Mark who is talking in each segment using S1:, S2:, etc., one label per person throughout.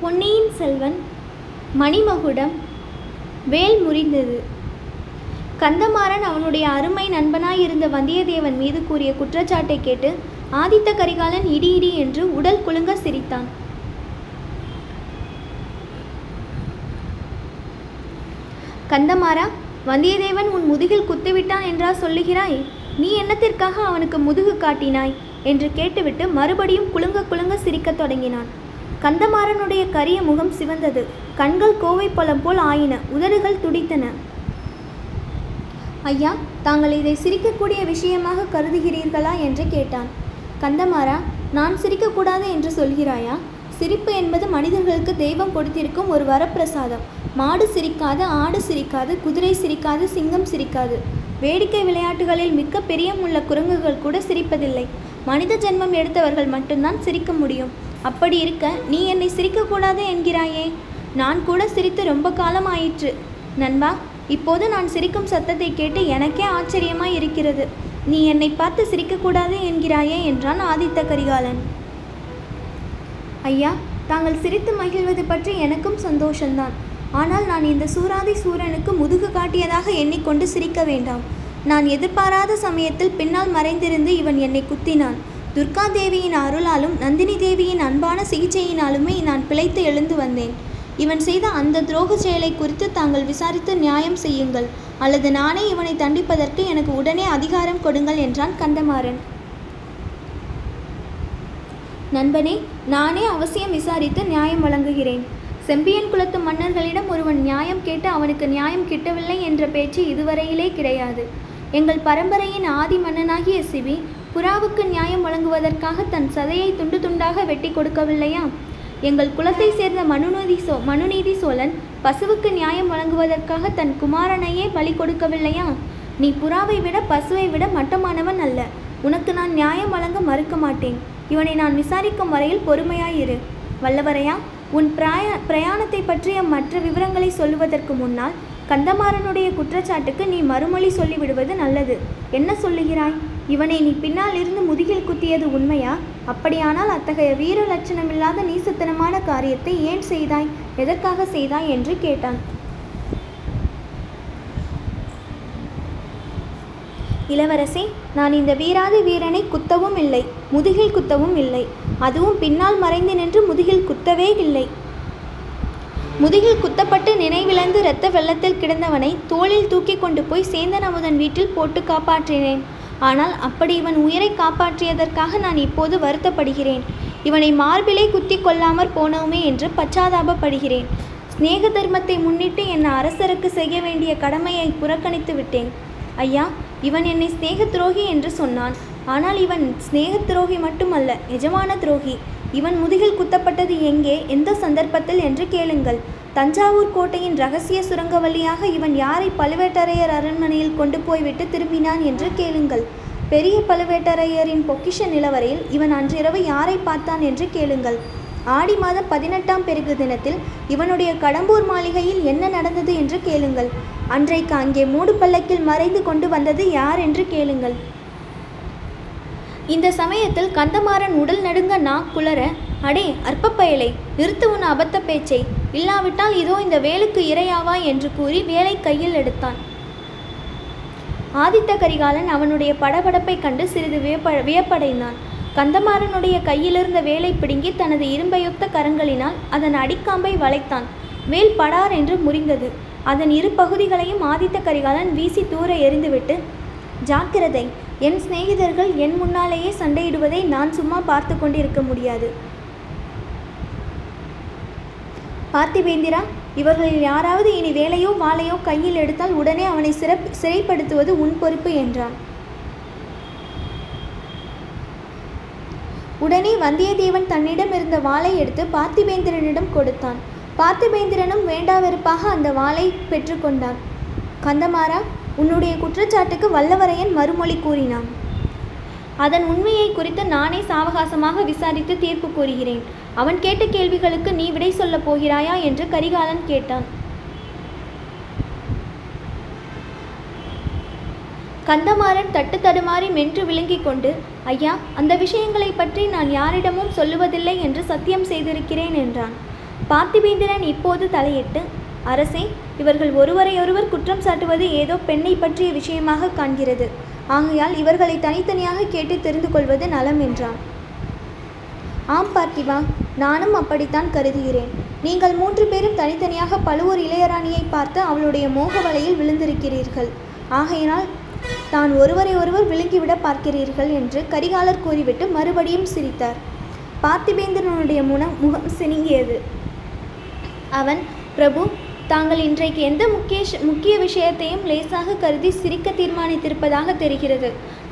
S1: பொன்னியின் செல்வன் மணிமகுடம் வேல் முறிந்தது. கந்தமாறன் அவனுடைய அருமை நண்பனாயிருந்த வந்தியத்தேவன் மீது கூறிய குற்றச்சாட்டை கேட்டு ஆதித்த கரிகாலன் இடி இடி என்று உடல் குலுங்க சிரித்தான். கந்தமாறா வந்தியத்தேவன் உன் முதுகில் குத்திவிட்டான் என்றா சொல்லுகிறாய்? நீ என்னத்திற்காக அவனுக்கு முதுகு காட்டினாய்? என்று கேட்டுவிட்டு மறுபடியும் குலுங்க குலுங்க சிரிக்கத் தொடங்கினான். கந்தமாறனுடைய கரிய முகம் சிவந்தது. கண்கள் கோவை பழம் போல் ஆயின. உதடுகள் துடித்தன. ஐயா தாங்கள் இதை சிரிக்கக்கூடிய விஷயமாக கருதுகிறீர்களா? என்று கேட்டான். கந்தமாறா நான் சிரிக்கக்கூடாது என்று சொல்கிறாயா? சிரிப்பு என்பது மனிதர்களுக்கு தெய்வம் கொடுத்திருக்கும் ஒரு வரப்பிரசாதம். மாடு சிரிக்காது ஆடு சிரிக்காது குதிரை சிரிக்காது சிங்கம் சிரிக்காது. வேடிக்கை விளையாட்டுகளில் மிக்க பிரியமுள்ள குரங்குகள் கூட சிரிப்பதில்லை. மனித ஜென்மம் எடுத்தவர்கள் மட்டும்தான் சிரிக்க முடியும். அப்படி இருக்க நீ என்னை சிரிக்கக்கூடாது என்கிறாயே. நான் கூட சிரித்து ரொம்ப காலம் ஆயிற்று நண்பா இப்போது நான் சிரிக்கும் சத்தத்தை கேட்டு எனக்கே ஆச்சரியமாய் இருக்கிறது. நீ என்னை பார்த்து சிரிக்கக்கூடாது என்கிறாயே என்றான் ஆதித்த கரிகாலன். ஐயா தாங்கள் சிரித்து மகிழ்வது பற்றி எனக்கும் சந்தோஷந்தான். ஆனால் நான் இந்த சூராதி சூரனுக்கு முதுகு காட்டியதாக எண்ணிக்கொண்டு சிரிக்க வேண்டாம். நான் எதிர்பாராத சமயத்தில் பின்னால் மறைந்திருந்து இவன் என்னை குத்தினான். துர்கா தேவியின் அருளாலும் நந்தினி தேவியின் அன்பான சிகிச்சையினாலுமே நான் பிழைத்து எழுந்து வந்தேன். இவன் செய்த அந்த துரோக செயலை குறித்து தாங்கள் விசாரித்து நியாயம் செய்யுங்கள். அல்லது நானே இவனை தண்டிப்பதற்கு எனக்கு உடனே அதிகாரம் கொடுங்கள் என்றான் கந்தமாறன். நண்பனே நானே அவசியம் விசாரித்து நியாயம் வழங்குகிறேன். செம்பியன் குலத்து மன்னர்களிடம் ஒருவன் நியாயம் கேட்டு அவனுக்கு நியாயம் கிட்டவில்லை என்ற பேச்சு இதுவரையிலே கிடையாது. எங்கள் பரம்பரையின் ஆதி மன்னனாகிய சிவி புறாவுக்கு நியாயம் வழங்குவதற்காக தன் சதையை துண்டு துண்டாக வெட்டி கொடுக்கவில்லையா? எங்கள் குலத்தை சேர்ந்த மனுநீதி சோ மனுநீதி சோழன் பசுவுக்கு நியாயம் வழங்குவதற்காக தன் குமாரனையே பலி கொடுக்கவில்லையா? நீ புறாவை விட பசுவை விட மட்டமானவன் அல்ல. உனக்கு நான் நியாயம் வழங்க மறுக்க மாட்டேன். இவனை நான் விசாரிக்கும் வரையில் பொறுமையாயிரு. வல்லவரையா உன் பிராய பிரயாணத்தை பற்றிய மற்ற விவரங்களை சொல்லுவதற்கு முன்னால் கந்தமாறனுடைய குற்றச்சாட்டுக்கு நீ மறுமொழி சொல்லிவிடுவது நல்லது. என்ன சொல்லுகிறாய்? இவனை நீ பின்னால் இருந்து முதுகில் குத்தியது உண்மையா? அப்படியானால் அத்தகைய வீர லட்சணமில்லாத நீசத்தனமான காரியத்தை ஏன் செய்தாய்? எதற்காக செய்தாய் என்று கேட்டான். இளவரசி நான் இந்த வீராதி வீரனை குத்தவும் இல்லை முதுகில் குத்தவும் இல்லை. அதுவும் பின்னால் மறைந்து நின்று முதுகில் குத்தவே இல்லை. முதுகில் குத்தப்பட்டு நினைவிழந்து இரத்த வெள்ளத்தில் கிடந்தவனை தோளில் தூக்கி கொண்டு போய் சேந்தன் அமுதன் வீட்டில் போட்டு காப்பாற்றினேன். ஆனால் அப்படி இவன் உயிரை காப்பாற்றியதற்காக நான் இப்போது வருத்தப்படுகிறேன். இவனை மார்பிலே குத்தி கொள்ளாமற் போனோமே என்று பச்சாதாபப்படுகிறேன். சிநேக தர்மத்தை முன்னிட்டு என் அரசருக்கு செய்ய வேண்டிய கடமையை புறக்கணித்து விட்டேன். ஐயா இவன் என்னை சிநேக துரோகி என்று சொன்னான். ஆனால் இவன் சிநேக துரோகி மட்டுமல்ல எஜமான துரோகி. இவன் முதுகில் குத்தப்பட்டது எங்கே? எந்த சந்தர்ப்பத்தில்? என்று கேளுங்கள். தஞ்சாவூர் கோட்டையின் ரகசிய சுரங்க வழியாக இவன் யாரை பழுவேட்டரையர் அரண்மனையில் கொண்டு போய்விட்டு திரும்பினான் என்று கேளுங்கள். பெரிய பழுவேட்டரையரின் பொக்கிஷ நிலவரையில் இவன் அன்றிரவு யாரை பார்த்தான் என்று கேளுங்கள். ஆடி மாதம் பதினெட்டாம் பெருகு தினத்தில் இவனுடைய கடம்பூர் மாளிகையில் என்ன நடந்தது என்று கேளுங்கள். அன்றைக்கு அங்கே மூடு பல்லக்கில் மறைந்து கொண்டு வந்தது யார் என்று கேளுங்கள். இந்த சமயத்தில் கந்தமாறன் உடல் நடுங்க நா குளற அடே அற்பப்பயலை நிறுத்து உன் அபத்த பேச்சை. இல்லாவிட்டால் இதோ இந்த வேலுக்கு இரையாவா? என்று கூறி வேலை கையில் எடுத்தான். ஆதித்த கரிகாலன் அவனுடைய படபடப்பை கண்டு சிறிது வியப்ப வியப்படைந்தான். கந்தமாறனுடைய கையிலிருந்த வேலை பிடுங்கி தனது இரும்பையொத்த கரங்களினால் அதன் அடிக்காம்பை வளைத்தான். வேல் படார் என்று முறிந்தது. அதன் இரு பகுதிகளையும் ஆதித்த கரிகாலன் வீசி தூர எறிந்துவிட்டு ஜாக்கிரதை என் சிநேகிதர்கள் என் முன்னாலேயே சண்டையிடுவதை நான் சும்மா பார்த்து கொண்டிருக்க முடியாது. பார்த்திபேந்திரா இவர்களில் யாராவது இனி வேலையோ வாளையோ கையில் எடுத்தால் உடனே அவனை சிறப் சிறைப்படுத்துவது உன் பொறுப்பு என்றான். உடனே வந்தியத்தேவன் தன்னிடம் இருந்த வாளை எடுத்து பார்த்திபேந்திரனிடம் கொடுத்தான். பார்த்திபேந்திரனும் வேண்டாவெறுப்பாக அந்த வாளை பெற்றுக்கொண்டான் கந்தமாறா உன்னுடைய குற்றச்சாட்டுக்கு வல்லவரையன் மறுமொழி கூறினான். அதன் உண்மையை குறித்து நானே சாவகாசமாக விசாரித்து தீர்ப்பு கூறுகிறேன். அவன் கேட்ட கேள்விகளுக்கு நீ விடை சொல்லப் போகிறாயா? என்று கரிகாலன் கேட்டான். கந்தமாறன் தட்டு தடுமாறி மென்று விழுங்கிக் கொண்டு ஐயா அந்த விஷயங்களை பற்றி நான் யாரிடமும் சொல்லுவதில்லை என்று சத்தியம் செய்திருக்கிறேன் என்றான். பார்த்திபேந்திரன் இப்போது தலையிட்டு அரசே இவர்கள் ஒருவரையொருவர் குற்றம் சாட்டுவது ஏதோ பெண்ணை பற்றிய விஷயமாக காண்கிறது. ஆகையால் இவர்களை தனித்தனியாக கேட்டு தெரிந்து கொள்வது நலம் என்றான். ஆம் பார்த்திபா நானும் அப்படித்தான் கருதுகிறேன். நீங்கள் மூன்று பேரும் தனித்தனியாக பழுவூர் இளையராணியை பார்த்து அவளுடைய மோக வலையில் விழுந்திருக்கிறீர்கள். ஆகையினால் தான் ஒருவரை ஒருவர் விழுங்கிவிட பார்க்கிறீர்கள் என்று கரிகாலர் கூறிவிட்டு மறுபடியும் சிரித்தார். பார்த்திபேந்திரனுடைய முனம் முகம் சினிங்கியது. அவன் பிரபு தாங்கள் இன்றைக்கு எந்த முக்கிய முக்கிய விஷயத்தையும் லேசாக கருதி சிரிக்க தீர்மானித்திருப்பதாக தெரிகிறது.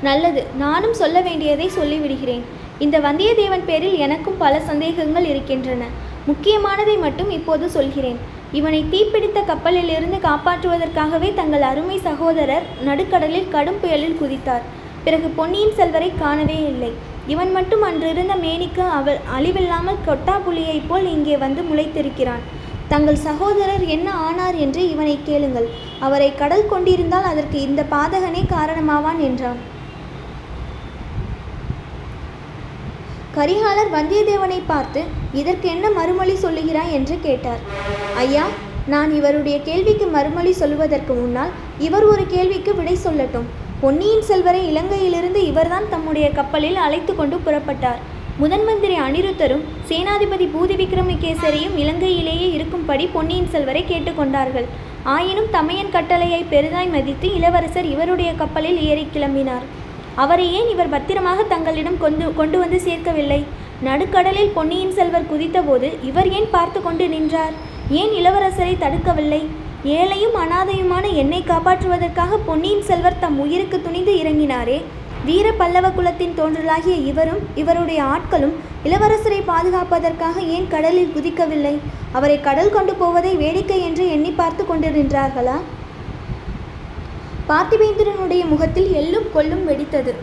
S1: நல்லது நானும் சொல்ல வேண்டியதை சொல்லிவிடுகிறேன். இந்த வந்தியத்தேவன் பேரில் எனக்கும் பல சந்தேகங்கள் இருக்கின்றன. முக்கியமானதை மட்டும் இப்போது சொல்கிறேன். இவனை தீப்பிடித்த கப்பலிலிருந்து காப்பாற்றுவதற்காகவே தங்கள் அருமை சகோதரர் நடுக்கடலில் கடும் புயலில் குதித்தார். பிறகு பொன்னியின் செல்வரை காணவே இல்லை. இவன் மட்டும் அன்றிருந்த மேனிக்கு அவள் அழிவில்லாமல் கொட்டா புலியைப் போல் இங்கே வந்து முளைத்திருக்கிறான். தங்கள் சகோதரர் என்ன ஆனார் என்று இவனை கேளுங்கள். அவரை கடல் கொண்டிருந்தால் அதற்கு இந்த பாதகனே காரணமாவான் என்றான். கரிகாலர் வந்தியத்தேவனை பார்த்து இதற்கு என்ன மறுமொழி சொல்லுகிறாய்? என்று கேட்டார். ஐயா நான் இவருடைய கேள்விக்கு மறுமொழி சொல்லுவதற்கு முன்னால் இவர் ஒரு கேள்விக்கு விடை சொல்லட்டும். பொன்னியின் செல்வரை இலங்கையிலிருந்து இவர்தான் தம்முடைய கப்பலில் அழைத்து கொண்டு புறப்பட்டார். முதன் மந்திரி அனிருத்தரும் சேனாதிபதி பூதி விக்ரமகேசரியும் இலங்கையிலேயே இருக்கும்படி பொன்னியின் செல்வரை கேட்டுக்கொண்டார்கள். ஆயினும் தமையன் கட்டளையை பெரிதாய் மதித்து இளவரசர் இவருடைய கப்பலில் ஏறி கிளம்பினார். அவரை ஏன் இவர் பத்திரமாக தங்களிடம் கொண்டு கொண்டு வந்து சேர்க்கவில்லை? நடுக்கடலில் பொன்னியின் செல்வர் குதித்தபோது இவர் ஏன் பார்த்து கொண்டு நின்றார்? ஏன் இளவரசரை தடுக்கவில்லை? ஏழையும் அனாதையுமான என்னை காப்பாற்றுவதற்காக பொன்னியின் செல்வர் தம் உயிருக்கு துணிந்து இறங்கினாரே. வீர பல்லவ குலத்தின் தோன்றலாகிய இவரும் இவருடைய ஆட்களும் இளவரசரை பாதுகாப்பதற்காக ஏன் கடலில் குதிக்கவில்லை? அவரை கடல் கொண்டு போவதை வேடிக்கை என்று எண்ணி பார்த்து கொண்டிருக்கின்றார்களா பார்த்திவேந்திரனுடைய பார்த்திபேந்திரனுடைய முகத்தில் எள்ளும் கொல்லும் வெடித்தது.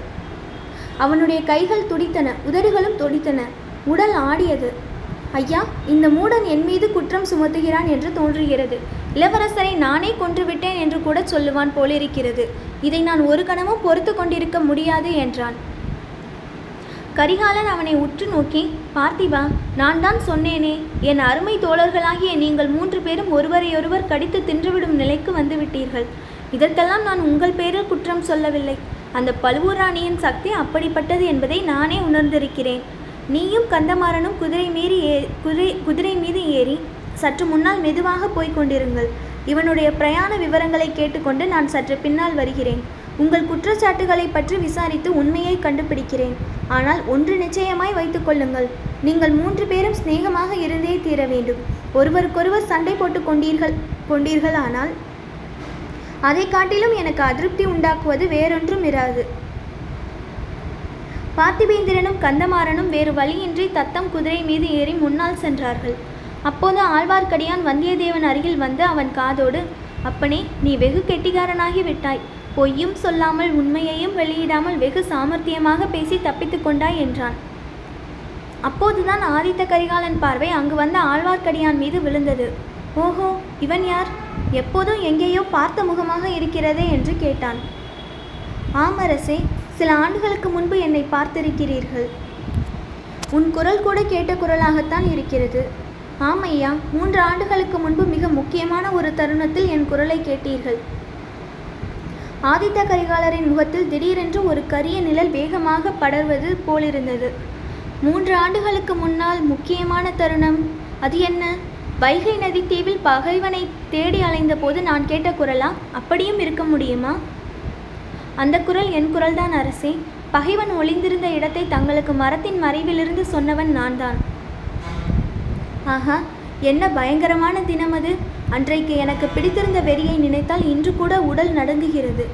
S1: அவனுடைய கைகள் துடித்தன உதடுகளும் துடித்தன. உடல் ஆடியது. ஐயா இந்த மூடன் என் மீது குற்றம் சுமத்துகிறான் என்று தோன்றுகிறது. இளவரசரை நானே கொன்றுவிட்டேன் என்று கூட சொல்லுவான் போலிருக்கிறது. இதை நான் ஒரு கணமும் பொறுத்து கொண்டிருக்க முடியாது என்றான். கரிகாலன் அவனை உற்று நோக்கி பார்த்திபா நான் தான் சொன்னேனே என் அருமை தோழர்களாகிய நீங்கள் மூன்று பேரும் ஒருவரையொருவர் கடித்து தின்றுவிடும் நிலைக்கு வந்துவிட்டீர்கள் இதற்கெல்லாம் நான் உங்கள் பேரில் குற்றம் சொல்லவில்லை. அந்த பழுவூராணியின் சக்தி அப்படிப்பட்டது என்பதை நானே உணர்ந்திருக்கிறேன். நீயும் கந்தமாறனும் குதிரை மீறி ஏ குதிரை குதிரை மீது ஏறி சற்று முன்னால் மெதுவாக போய்க் கொண்டிருங்கள். இவனுடைய பிரயாண விவரங்களை கேட்டுக்கொண்டு நான் சற்று பின்னால் வருகிறேன். உங்கள் குற்றச்சாட்டுகளை பற்றி விசாரித்து உண்மையை கண்டுபிடிக்கிறேன். ஆனால் ஒன்று நிச்சயமாய் வைத்துக் கொள்ளுங்கள். நீங்கள் மூன்று பேரும் சிநேகமாக இருந்தே தீர வேண்டும். ஒருவருக்கொருவர் சண்டை போட்டு கொண்டீர்கள் கொண்டீர்கள் ஆனால் அதை காட்டிலும் எனக்கு அதிருப்தி உண்டாக்குவது வேறொன்றும் இராது. பார்த்திபேந்திரனும் கந்தமாறனும் வேறு வழியின்றி தத்தம் குதிரை மீது ஏறி முன்னால் சென்றார்கள். அப்போது ஆழ்வார்க்கடியான் வந்தியத்தேவன் அருகில் வந்து அவன் காதோடு அப்பனே நீ வெகு கெட்டிக்காரனாகி விட்டாய். பொய்யும் சொல்லாமல் உண்மையையும் வெளியிடாமல் வெகு சாமர்த்தியமாக பேசி தப்பித்துக் கொண்டாய் என்றான். அப்போதுதான் ஆதித்த கரிகாலன் பார்வை அங்கு வந்த ஆழ்வார்க்கடியான் மீது விழுந்தது. ஓஹோ இவன் யார்? எப்போதும் எங்கேயோ பார்த்த முகமாக இருக்கிறதே என்று கேட்டான். ஆமரசே சில ஆண்டுகளுக்கு முன்பு என்னை பார்த்திருக்கிறீர்கள். உன் குரல் கூட கேட்ட குரலாகத்தான் இருக்கிறது. ஆம் ஐயா மூன்று ஆண்டுகளுக்கு முன்பு மிக முக்கியமான ஒரு தருணத்தில் என் குரலை கேட்டீர்கள். ஆதித்த கரிகாலரின் முகத்தில் திடீரென்று ஒரு கரிய நிழல் வேகமாக படர்வது போலிருந்தது. மூன்று ஆண்டுகளுக்கு முன்னால் முக்கியமான தருணம் அது என்ன? வைகை நதி தீவில் பகைவனை தேடி அலைந்தபோது நான் கேட்ட குரலா? அப்படியும் இருக்க முடியுமா? அந்த குரல் என் குரல்தான் அரசே. பகைவன் ஒளிந்திருந்த இடத்தை தங்களுக்கு மரத்தின் மறைவிலிருந்து சொன்னவன் நான்தான். ஆஹா என்ன பயங்கரமான தினம் அது. அன்றைக்கு எனக்கு பிடித்திருந்த வெறியை நினைத்தால் இன்று கூட உடல் நடுங்குகிறது.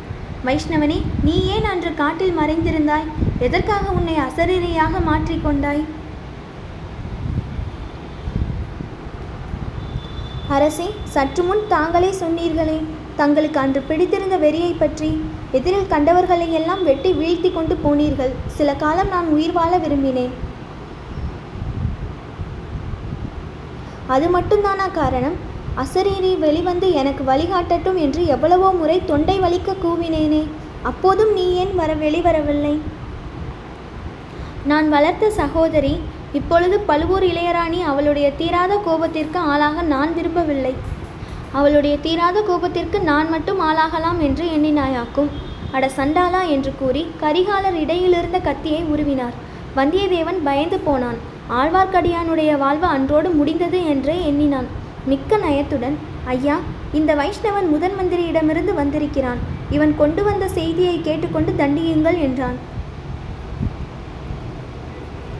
S1: வைஷ்ணவனே நீ ஏன் அன்று காட்டில் மறைந்திருந்தாய்? எதற்காக உன்னை அசரீரியாக மாற்றிக்கொண்டாய் அரசே சற்று முன் தாங்களே சொன்னீர்களே தங்களுக்கு அன்று பிடித்திருந்த வெறியை பற்றி. எதிரில் கண்டவர்களை எல்லாம் வெட்டி வீழ்த்தி கொண்டு போனீர்கள். சில காலம் நான் உயிர் வாழ விரும்பினேன். அது மட்டும்தானா காரணம்? அசரீரி வெளிவந்து எனக்கு வழிகாட்டட்டும் என்று எவ்வளவோ முறை தொண்டை வலிக்க கூவினேனே. அப்போதும் நீ ஏன் வர வெளிவரவில்லை? நான் வளர்த்த சகோதரி இப்பொழுது பழுவூர் இளையராணி அவளுடைய தீராத கோபத்திற்கு ஆளாக நான் விரும்பவில்லை. அவளுடைய தீராத கோபத்திற்கு நான் மட்டும் ஆளாகலாம் என்று எண்ணினாயாக்கும். அட சண்டாளா என்று கூறி கரிகாலர் இடையிலிருந்த கத்தியை உருவினார். வந்தியத்தேவன் பயந்து போனான். ஆழ்வார்க்கடியானுடைய வாழ்வு அன்றோடு முடிந்தது என்றே எண்ணினான். மிக்க நயத்துடன் ஐயா இந்த வைஷ்ணவன் முதன் மந்திரியிடமிருந்து வந்திருக்கிறான். இவன் கொண்டு வந்த செய்தியை கேட்டுக்கொண்டு தண்டியுங்கள் என்றான்.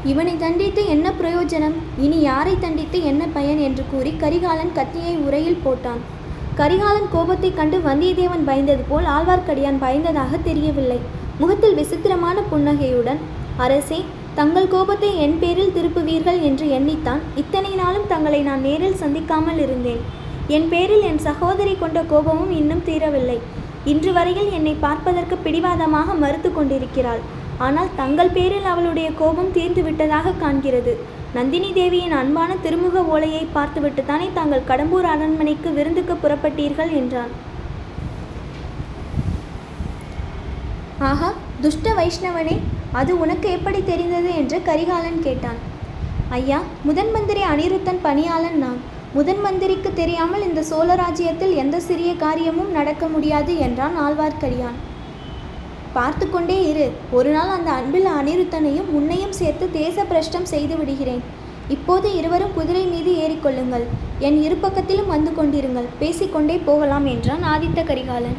S1: இவனை தண்டித்து என்ன பிரயோஜனம்? இனி யாரை தண்டித்து என்ன பயன்? என்று கூறி கரிகாலன் கத்தியை உரையில் போட்டான். கரிகாலன் கோபத்தைக் கண்டு வந்தியத்தேவன் பயந்தது போல் ஆழ்வார்க்கடியான் பயந்ததாக தெரியவில்லை. முகத்தில் விசித்திரமான புன்னகையுடன் அரசே தங்கள் கோபத்தை என் பேரில் திருப்புவீர்கள் என்று எண்ணித்தான். இத்தனை நாளும் தங்களை நான் நேரில் சந்திக்காமல் இருந்தேன். என் பேரில் என் சகோதரி கொண்ட கோபமும் இன்னும் தீரவில்லை. இன்று வரையில் என்னை பார்ப்பதற்கு பிடிவாதமாக மறுத்து கொண்டிருக்கிறாள். ஆனால் தங்கள் பேரில் அவளுடைய கோபம் தீர்ந்து விட்டதாக காண்கிறது. நந்தினி தேவியின் அன்பான திருமுக ஓலையை பார்த்துவிட்டுத்தானே தாங்கள் கடம்பூர் அரண்மனைக்கு விருந்துக்கு புறப்பட்டீர்கள் என்றான். ஆஹா துஷ்ட வைஷ்ணவனே அது உனக்கு எப்படி தெரிந்தது என்று கரிகாலன் கேட்டான். ஐயா முதன் மந்திரி அனிருத்தன் பணியாளன் நான். முதன் மந்திரிக்கு தெரியாமல் இந்த சோழ ராஜ்யத்தில் எந்த சிறிய காரியமும் நடக்க முடியாது என்றான் ஆழ்வார்க்கடியான். பார்த்து கொண்டே இரு. ஒரு நாள் அந்த அன்பில் அனிருத்தனையும் உன்னையும் சேர்த்து தேச பிரஷ்டம் செய்து விடுகிறேன். இப்போது இருவரும் குதிரை மீது ஏறிக்கொள்ளுங்கள். என் இரு பக்கத்திலும் வந்து கொண்டிருங்கள். பேசிக்கொண்டே போகலாம் என்றான் ஆதித்த கரிகாலன்.